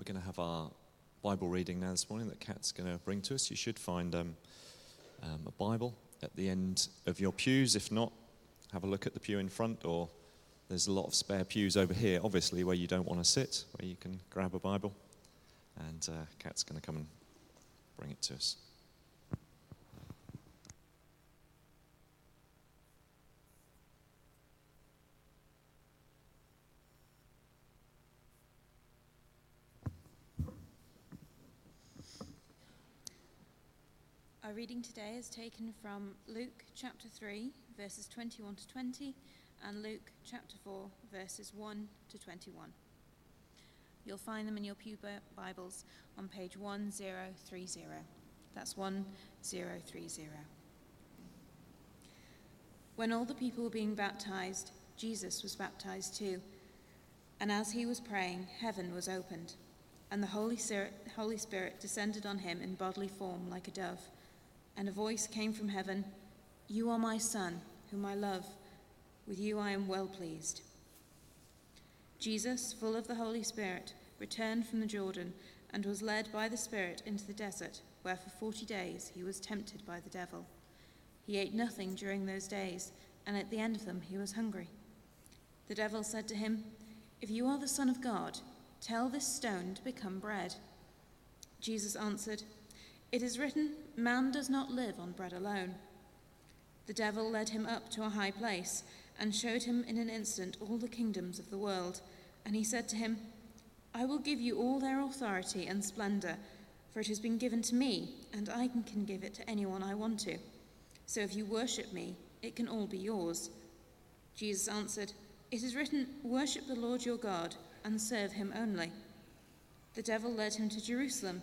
we're going to have our Bible reading now this morning that Kat's going to bring to us. You should find um, um, a Bible at the end of your pews. If not, have a look at the pew in front, or there's a lot of spare pews over here, obviously, where you don't want to sit, where you can grab a Bible. And uh, Kat's going to come and bring it to us. Reading today is taken from Luke chapter 3, verses 21 to 20, and Luke chapter 4, verses 1 to 21. You'll find them in your Pew Bibles on page 1030. That's 1030. When all the people were being baptized, Jesus was baptized too. And as he was praying, heaven was opened, and the Holy Spirit, Holy Spirit descended on him in bodily form like a dove and a voice came from heaven You are my Son, whom I love. With you I am well pleased. Jesus, full of the Holy Spirit, returned from the Jordan and was led by the Spirit into the desert, where for forty days he was tempted by the devil. He ate nothing during those days, and at the end of them he was hungry. The devil said to him, If you are the Son of God, tell this stone to become bread. Jesus answered, it is written, Man does not live on bread alone. The devil led him up to a high place and showed him in an instant all the kingdoms of the world. And he said to him, I will give you all their authority and splendor, for it has been given to me, and I can give it to anyone I want to. So if you worship me, it can all be yours. Jesus answered, It is written, Worship the Lord your God and serve him only. The devil led him to Jerusalem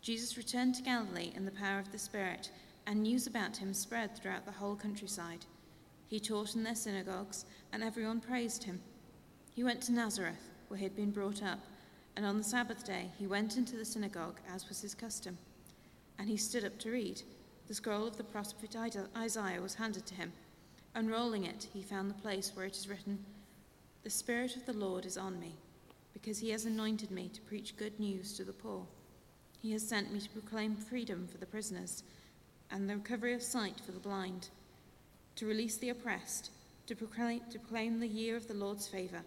Jesus returned to Galilee in the power of the Spirit, and news about him spread throughout the whole countryside. He taught in their synagogues, and everyone praised him. He went to Nazareth, where he had been brought up, and on the Sabbath day he went into the synagogue, as was his custom. And he stood up to read. The scroll of the prophet Isaiah was handed to him. Unrolling it, he found the place where it is written, The Spirit of the Lord is on me, because he has anointed me to preach good news to the poor. He has sent me to proclaim freedom for the prisoners and the recovery of sight for the blind, to release the oppressed, to proclaim, to proclaim the year of the Lord's favour.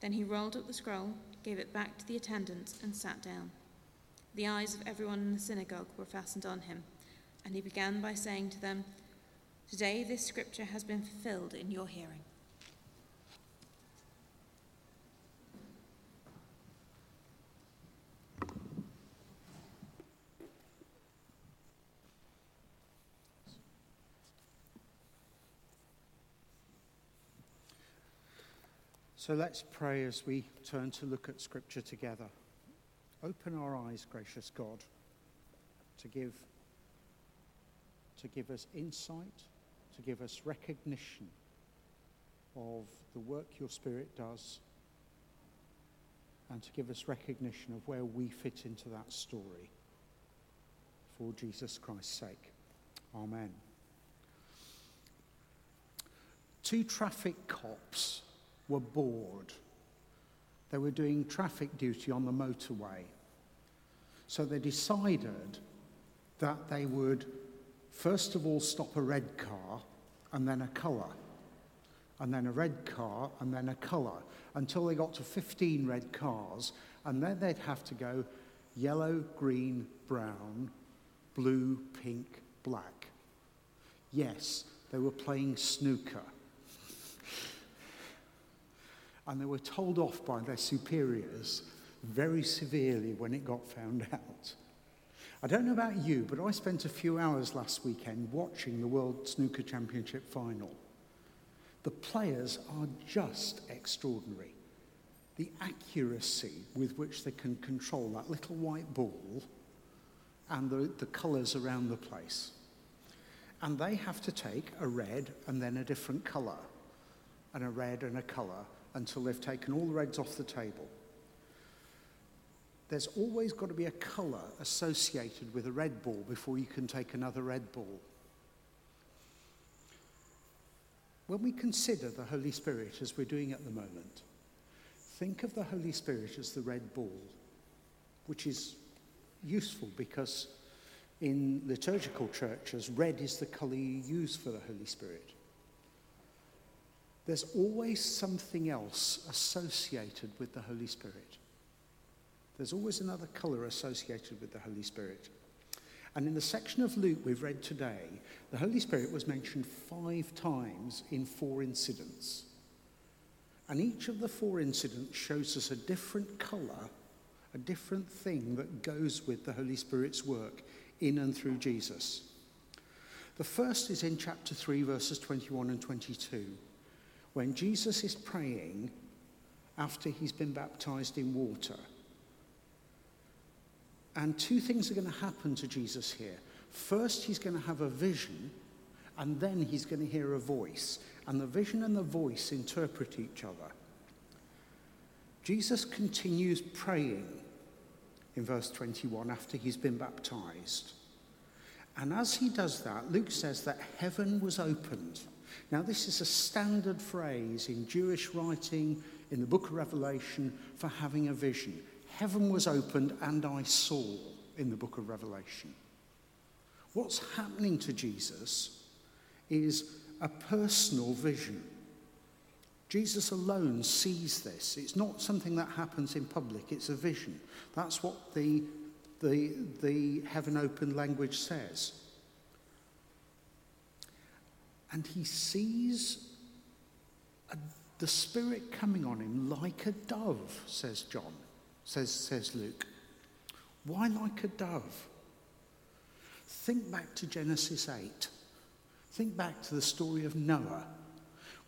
Then he rolled up the scroll, gave it back to the attendants, and sat down. The eyes of everyone in the synagogue were fastened on him, and he began by saying to them, Today this scripture has been fulfilled in your hearing. So let's pray as we turn to look at Scripture together. Open our eyes, gracious God, to give, to give us insight, to give us recognition of the work your Spirit does, and to give us recognition of where we fit into that story. For Jesus Christ's sake. Amen. Two traffic cops were bored. They were doing traffic duty on the motorway. So they decided that they would first of all stop a red car and then a colour, and then a red car and then a colour until they got to 15 red cars, and then they'd have to go yellow, green, brown, blue, pink, black. Yes, they were playing snooker and they were told off by their superiors very severely when it got found out. I don't know about you, but I spent a few hours last weekend watching the World Snooker Championship final. The players are just extraordinary. The accuracy with which they can control that little white ball and the, the colours around the place. And they have to take a red and then a different colour, and a red and a colour, until they've taken all the reds off the table. There's always got to be a colour associated with a red ball before you can take another red ball. When we consider the Holy Spirit as we're doing at the moment, think of the Holy Spirit as the red ball, which is useful because in liturgical churches, red is the colour you use for the Holy Spirit. There's always something else associated with the Holy Spirit. There's always another colour associated with the Holy Spirit. And in the section of Luke we've read today, the Holy Spirit was mentioned five times in four incidents. And each of the four incidents shows us a different colour, a different thing that goes with the Holy Spirit's work in and through Jesus. The first is in chapter 3, verses 21 and 22, when Jesus is praying after he's been baptized in water. And two things are going to happen to Jesus here. First, he's going to have a vision, and then he's going to hear a voice. And the vision and the voice interpret each other. Jesus continues praying in verse 21 after he's been baptized. And as he does that, Luke says that heaven was opened. Now, this is a standard phrase in Jewish writing in the book of Revelation for having a vision. Heaven was opened and I saw in the book of Revelation. What's happening to Jesus is a personal vision. Jesus alone sees this. It's not something that happens in public, it's a vision. That's what the, the, the heaven open language says. And he sees a, the Spirit coming on him like a dove, says John says, says Luke. Why like a dove? Think back to Genesis 8. Think back to the story of Noah.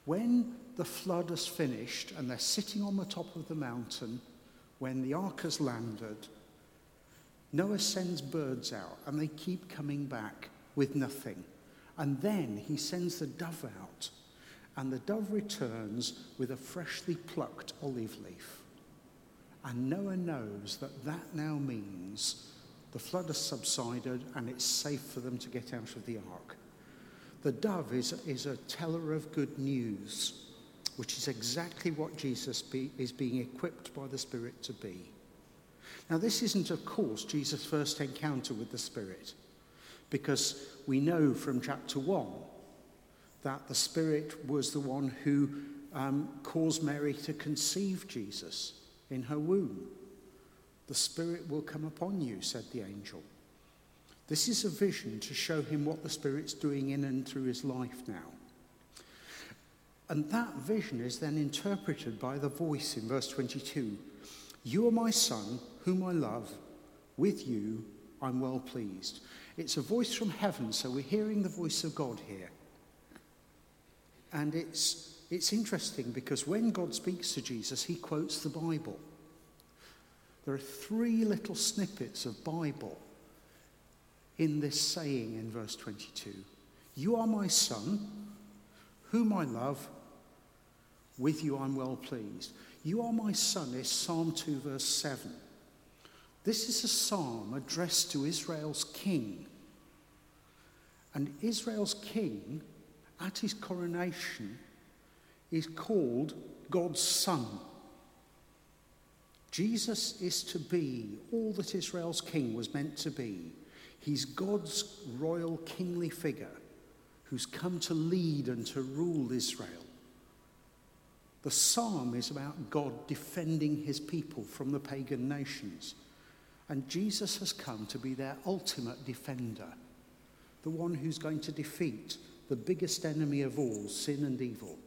When the flood has finished and they're sitting on the top of the mountain, when the ark has landed, Noah sends birds out and they keep coming back with nothing. And then he sends the dove out, and the dove returns with a freshly plucked olive leaf. And Noah knows that that now means the flood has subsided and it's safe for them to get out of the ark. The dove is, is a teller of good news, which is exactly what Jesus be, is being equipped by the Spirit to be. Now, this isn't, of course, Jesus' first encounter with the Spirit, because we know from chapter 1 that the Spirit was the one who um, caused Mary to conceive Jesus in her womb. The Spirit will come upon you, said the angel. This is a vision to show him what the Spirit's doing in and through his life now. And that vision is then interpreted by the voice in verse 22 You are my son, whom I love. With you I'm well pleased. It's a voice from heaven, so we're hearing the voice of God here. And it's it's interesting because when God speaks to Jesus, he quotes the Bible. There are three little snippets of Bible in this saying in verse 22 You are my son, whom I love, with you I'm well pleased. You are my son is Psalm 2, verse 7. This is a psalm addressed to Israel's king. And Israel's king, at his coronation, is called God's Son. Jesus is to be all that Israel's king was meant to be. He's God's royal kingly figure who's come to lead and to rule Israel. The psalm is about God defending his people from the pagan nations. And Jesus has come to be their ultimate defender, the one who's going to defeat the biggest enemy of all, sin and evil.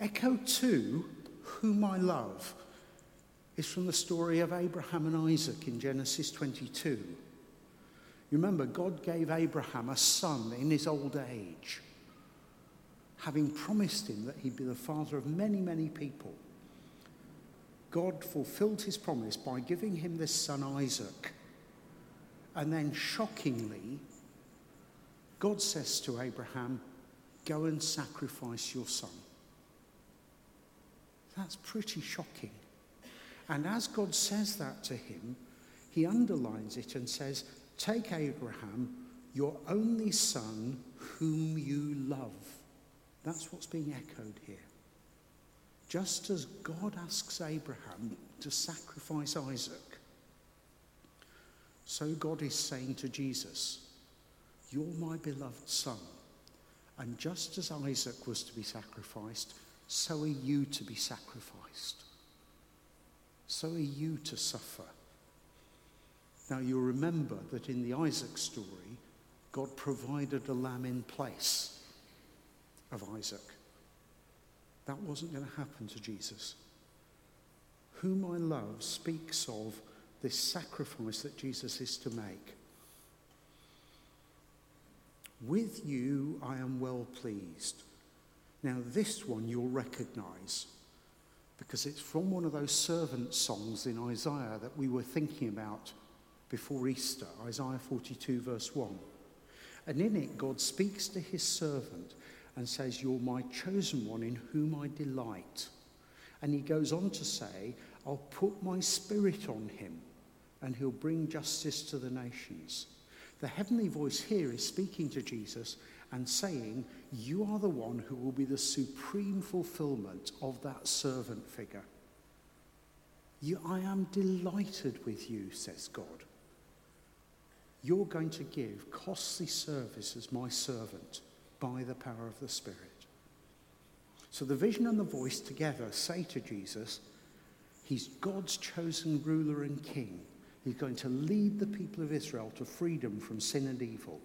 Echo 2, Whom I Love, is from the story of Abraham and Isaac in Genesis 22. You remember, God gave Abraham a son in his old age. having promised him that he'd be the father of many, many people, God fulfilled his promise by giving him this son Isaac. And then, shockingly, God says to Abraham, Go and sacrifice your son. That's pretty shocking. And as God says that to him, he underlines it and says, Take Abraham, your only son, whom you love. That's what's being echoed here. Just as God asks Abraham to sacrifice Isaac, so God is saying to Jesus, You're my beloved son. And just as Isaac was to be sacrificed, so are you to be sacrificed. So are you to suffer. Now, you'll remember that in the Isaac story, God provided a lamb in place of Isaac. That wasn't going to happen to Jesus. Whom I love speaks of this sacrifice that Jesus is to make. With you I am well pleased. Now, this one you'll recognize because it's from one of those servant songs in Isaiah that we were thinking about before Easter, Isaiah 42, verse 1. And in it, God speaks to his servant and says, You're my chosen one in whom I delight. And he goes on to say, I'll put my spirit on him and he'll bring justice to the nations. The heavenly voice here is speaking to Jesus and saying, You are the one who will be the supreme fulfillment of that servant figure. You, I am delighted with you, says God. You're going to give costly service as my servant by the power of the Spirit. So the vision and the voice together say to Jesus, He's God's chosen ruler and king. He's going to lead the people of Israel to freedom from sin and evil.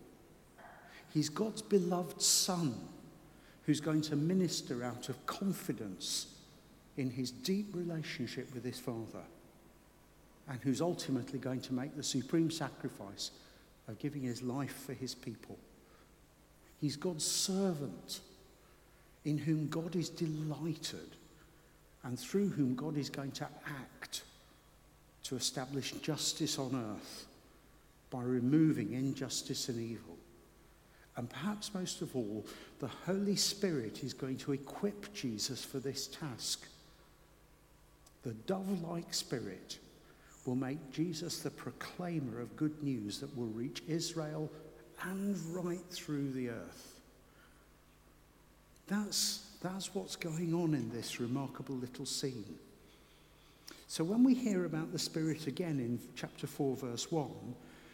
He's God's beloved Son who's going to minister out of confidence in his deep relationship with his Father and who's ultimately going to make the supreme sacrifice of giving his life for his people. He's God's servant in whom God is delighted and through whom God is going to act to establish justice on earth by removing injustice and evil. And perhaps most of all, the Holy Spirit is going to equip Jesus for this task. The dove like spirit will make Jesus the proclaimer of good news that will reach Israel and right through the earth. That's, that's what's going on in this remarkable little scene. So when we hear about the Spirit again in chapter 4, verse 1,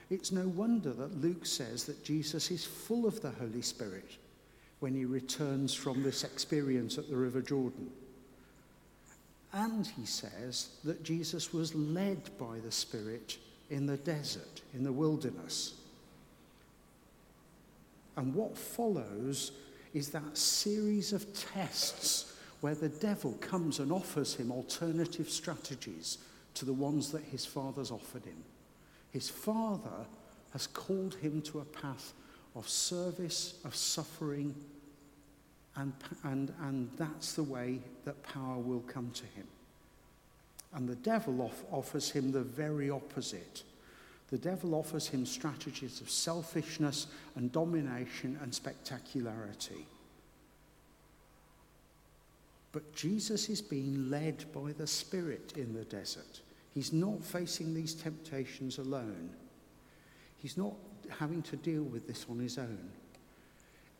it's no wonder that Luke says that Jesus is full of the Holy Spirit when he returns from this experience at the River Jordan. And he says that Jesus was led by the Spirit in the desert, in the wilderness. And what follows is that series of tests where the devil comes and offers him alternative strategies to the ones that his father's offered him. His father has called him to a path of service, of suffering, and, and, and that's the way that power will come to him. And the devil off, offers him the very opposite. The devil offers him strategies of selfishness and domination and spectacularity. But Jesus is being led by the Spirit in the desert. He's not facing these temptations alone. He's not having to deal with this on his own.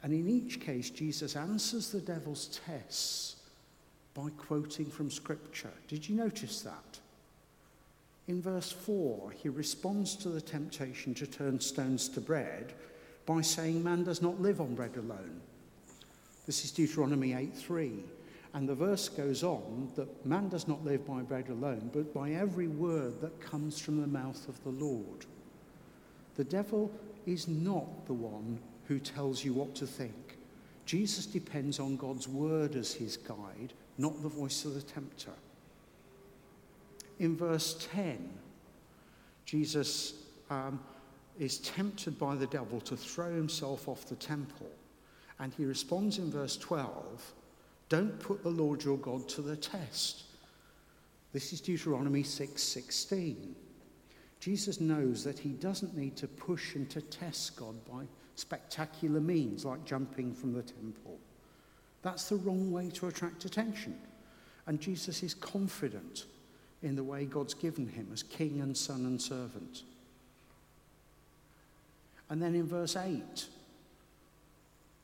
And in each case, Jesus answers the devil's tests by quoting from Scripture. Did you notice that? In verse 4, he responds to the temptation to turn stones to bread by saying, Man does not live on bread alone. This is Deuteronomy 8 3. And the verse goes on that man does not live by bread alone, but by every word that comes from the mouth of the Lord. The devil is not the one who tells you what to think. Jesus depends on God's word as his guide, not the voice of the tempter. In verse 10, Jesus um, is tempted by the devil to throw himself off the temple. And he responds in verse 12 Don't put the Lord your God to the test. This is Deuteronomy 6:16. Jesus knows that he doesn't need to push and to test God by spectacular means like jumping from the temple. That's the wrong way to attract attention. And Jesus is confident in the way God's given him as king and son and servant. And then in verse 8,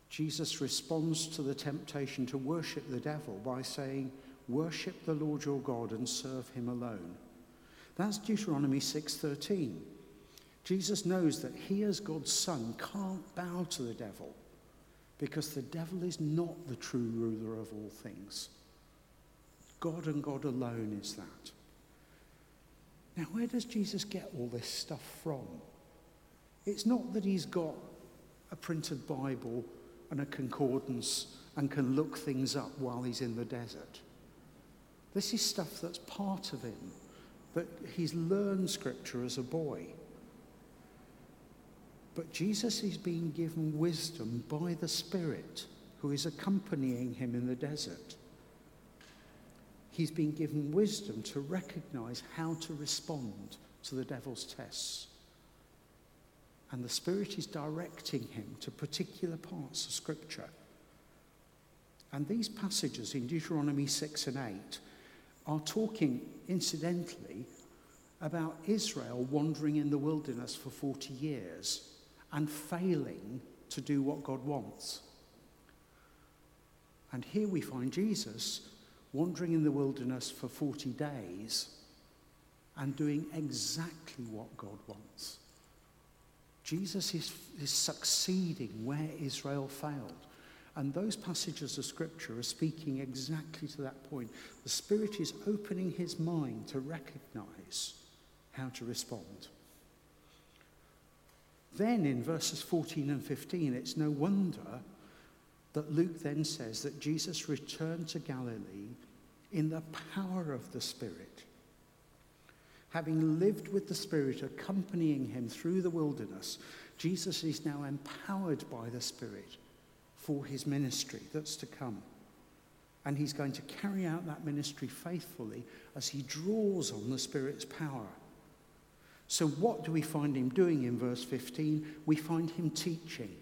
Jesus responds to the temptation to worship the devil by saying, Worship the Lord your God and serve him alone. That's Deuteronomy 6:13. Jesus knows that he as God's son can't bow to the devil because the devil is not the true ruler of all things. God and God alone is that. Now, where does Jesus get all this stuff from? It's not that he's got a printed Bible and a concordance and can look things up while he's in the desert. This is stuff that's part of him, that he's learned scripture as a boy. But Jesus is being given wisdom by the Spirit who is accompanying him in the desert. He's been given wisdom to recognize how to respond to the devil's tests. And the Spirit is directing him to particular parts of Scripture. And these passages in Deuteronomy 6 and 8 are talking, incidentally, about Israel wandering in the wilderness for 40 years and failing to do what God wants. And here we find Jesus wandering in the wilderness for 40 days and doing exactly what God wants. Jesus is, is succeeding where Israel failed. And those passages of Scripture are speaking exactly to that point. The Spirit is opening his mind to recognize how to respond. Then in verses 14 and 15, it's no wonder that Luke then says that Jesus returned to Galilee in the power of the Spirit. Having lived with the Spirit accompanying him through the wilderness, Jesus is now empowered by the Spirit for his ministry that's to come. And he's going to carry out that ministry faithfully as he draws on the Spirit's power. So, what do we find him doing in verse 15? We find him teaching.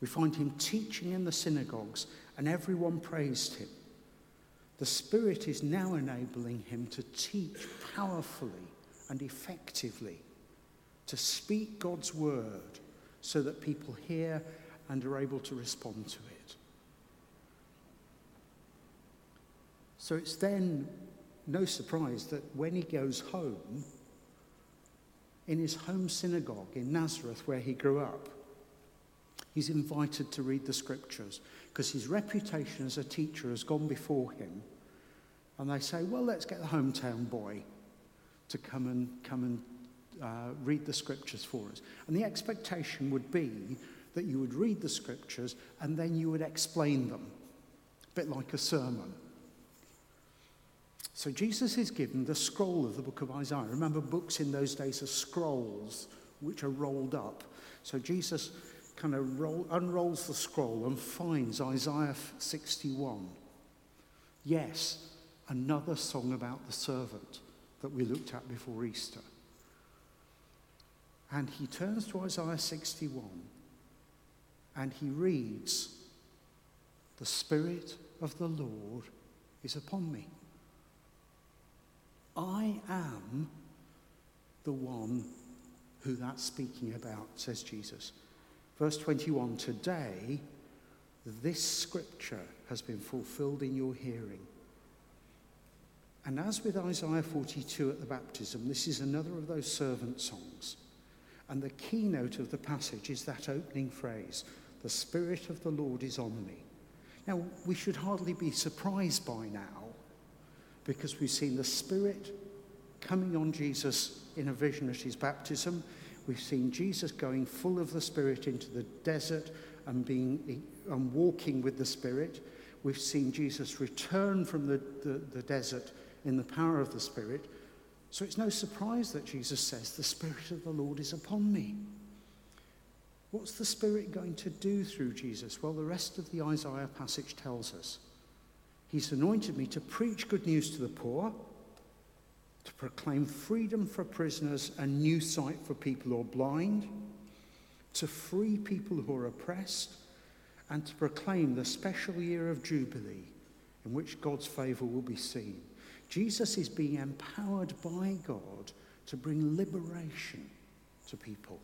We find him teaching in the synagogues, and everyone praised him. The Spirit is now enabling him to teach powerfully and effectively, to speak God's word so that people hear and are able to respond to it. So it's then no surprise that when he goes home, in his home synagogue in Nazareth, where he grew up, he's invited to read the scriptures because his reputation as a teacher has gone before him and they say, well, let's get the hometown boy to come and come and uh, read the scriptures for us. And the expectation would be that you would read the scriptures and then you would explain them, a bit like a sermon. So Jesus is given the scroll of the book of Isaiah. Remember, books in those days are scrolls which are rolled up. So Jesus kind of roll, unrolls the scroll and finds Isaiah 61. Yes, another song about the servant that we looked at before Easter. And he turns to Isaiah 61 and he reads, The Spirit of the Lord is upon me. I am the one who that's speaking about, says Jesus. Verse 21 Today, this scripture has been fulfilled in your hearing. And as with Isaiah 42 at the baptism, this is another of those servant songs. And the keynote of the passage is that opening phrase The Spirit of the Lord is on me. Now, we should hardly be surprised by now because we've seen the Spirit coming on Jesus in a vision at his baptism. We've seen Jesus going full of the Spirit into the desert and, being, and walking with the Spirit. We've seen Jesus return from the, the, the desert in the power of the Spirit. So it's no surprise that Jesus says, The Spirit of the Lord is upon me. What's the Spirit going to do through Jesus? Well, the rest of the Isaiah passage tells us. He's anointed me to preach good news to the poor, to proclaim freedom for prisoners and new sight for people who are blind, to free people who are oppressed, and to proclaim the special year of Jubilee in which God's favour will be seen. Jesus is being empowered by God to bring liberation to people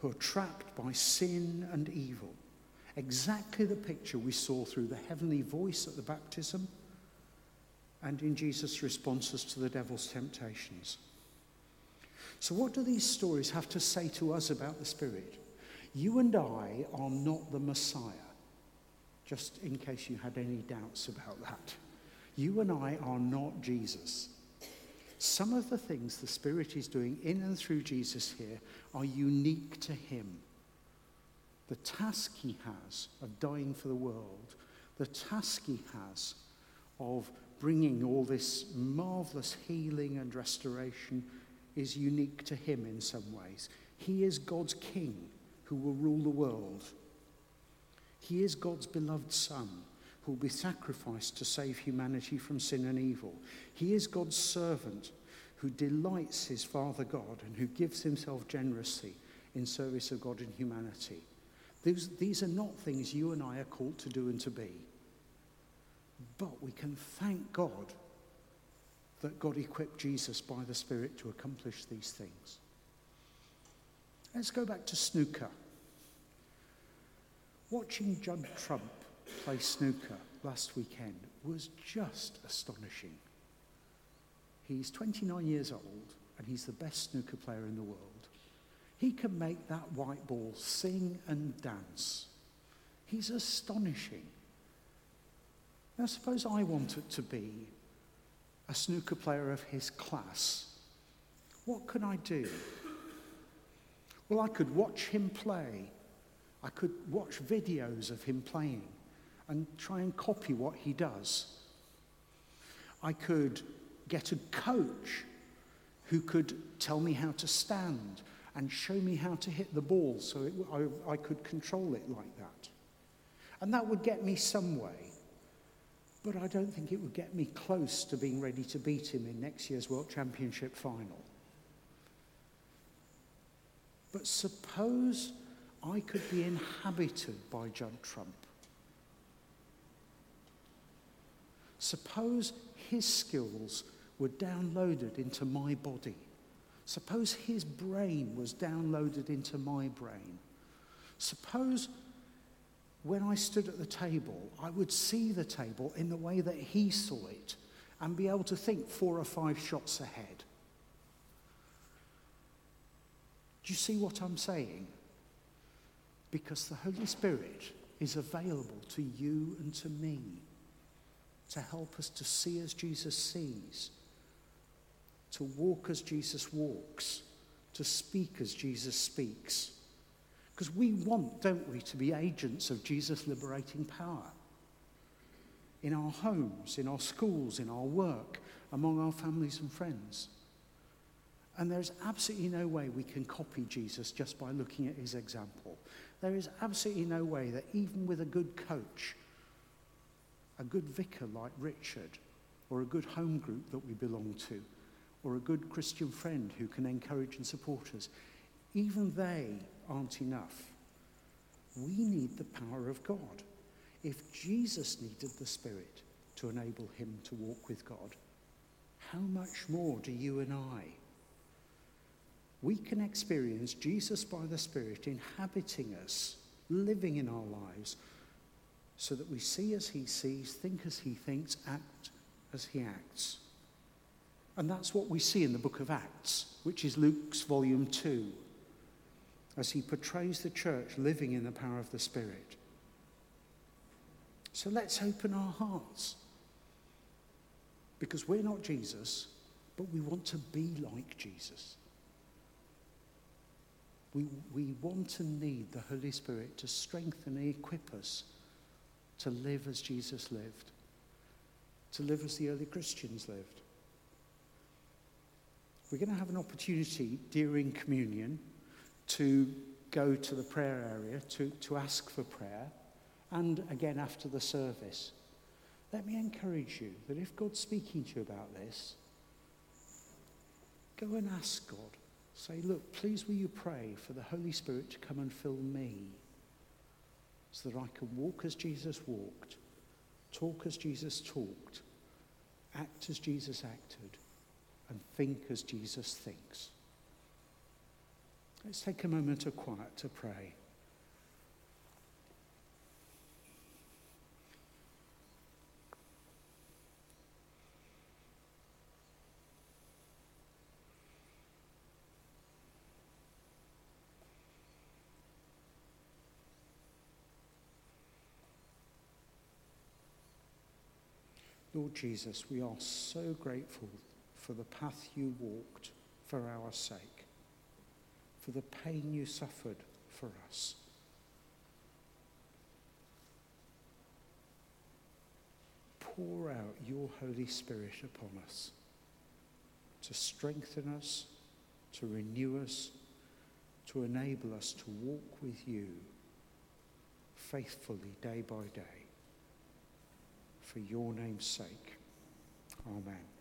who are trapped by sin and evil. Exactly the picture we saw through the heavenly voice at the baptism and in Jesus' responses to the devil's temptations. So, what do these stories have to say to us about the Spirit? You and I are not the Messiah, just in case you had any doubts about that. You and I are not Jesus. Some of the things the Spirit is doing in and through Jesus here are unique to him. The task he has of dying for the world, the task he has of bringing all this marvelous healing and restoration is unique to him in some ways. He is God's king who will rule the world. He is God's beloved son who will be sacrificed to save humanity from sin and evil. He is God's servant who delights his Father God and who gives himself generously in service of God and humanity. These, these are not things you and I are called to do and to be. But we can thank God that God equipped Jesus by the Spirit to accomplish these things. Let's go back to snooker. Watching Judd Trump play snooker last weekend was just astonishing. He's 29 years old and he's the best snooker player in the world. He can make that white ball sing and dance. He's astonishing. Now, suppose I wanted to be a snooker player of his class. What could I do? Well, I could watch him play. I could watch videos of him playing and try and copy what he does. I could get a coach who could tell me how to stand and show me how to hit the ball so it, I, I could control it like that. And that would get me some way. But I don't think it would get me close to being ready to beat him in next year's World Championship final. But suppose I could be inhabited by Judd Trump. Suppose his skills were downloaded into my body. Suppose his brain was downloaded into my brain. Suppose when I stood at the table, I would see the table in the way that he saw it and be able to think four or five shots ahead. Do you see what I'm saying? Because the Holy Spirit is available to you and to me to help us to see as Jesus sees to walk as Jesus walks, to speak as Jesus speaks. Because we want, don't we, to be agents of Jesus' liberating power in our homes, in our schools, in our work, among our families and friends. And there's absolutely no way we can copy Jesus just by looking at his example. There is absolutely no way that even with a good coach, a good vicar like Richard, or a good home group that we belong to, or a good Christian friend who can encourage and support us, even they aren't enough. We need the power of God. If Jesus needed the Spirit to enable him to walk with God, how much more do you and I? We can experience Jesus by the Spirit inhabiting us, living in our lives, so that we see as he sees, think as he thinks, act as he acts. And that's what we see in the book of Acts, which is Luke's volume 2, as he portrays the church living in the power of the Spirit. So let's open our hearts. Because we're not Jesus, but we want to be like Jesus. We, we want and need the Holy Spirit to strengthen and equip us to live as Jesus lived, to live as the early Christians lived. We're going to have an opportunity during communion to go to the prayer area to, to ask for prayer, and again after the service, let me encourage you that if God's speaking to you about this, go and ask God. Say, look, please will you pray for the Holy Spirit to come and fill me so that I can walk as Jesus walked, talk as Jesus talked, act as Jesus acted, and think as Jesus thinks. Let's take a moment of quiet to pray. Lord Jesus, we are so grateful for the path you walked for our sake, for the pain you suffered for us. Pour out your Holy Spirit upon us to strengthen us, to renew us, to enable us to walk with you faithfully day by day for your name's sake. Amen.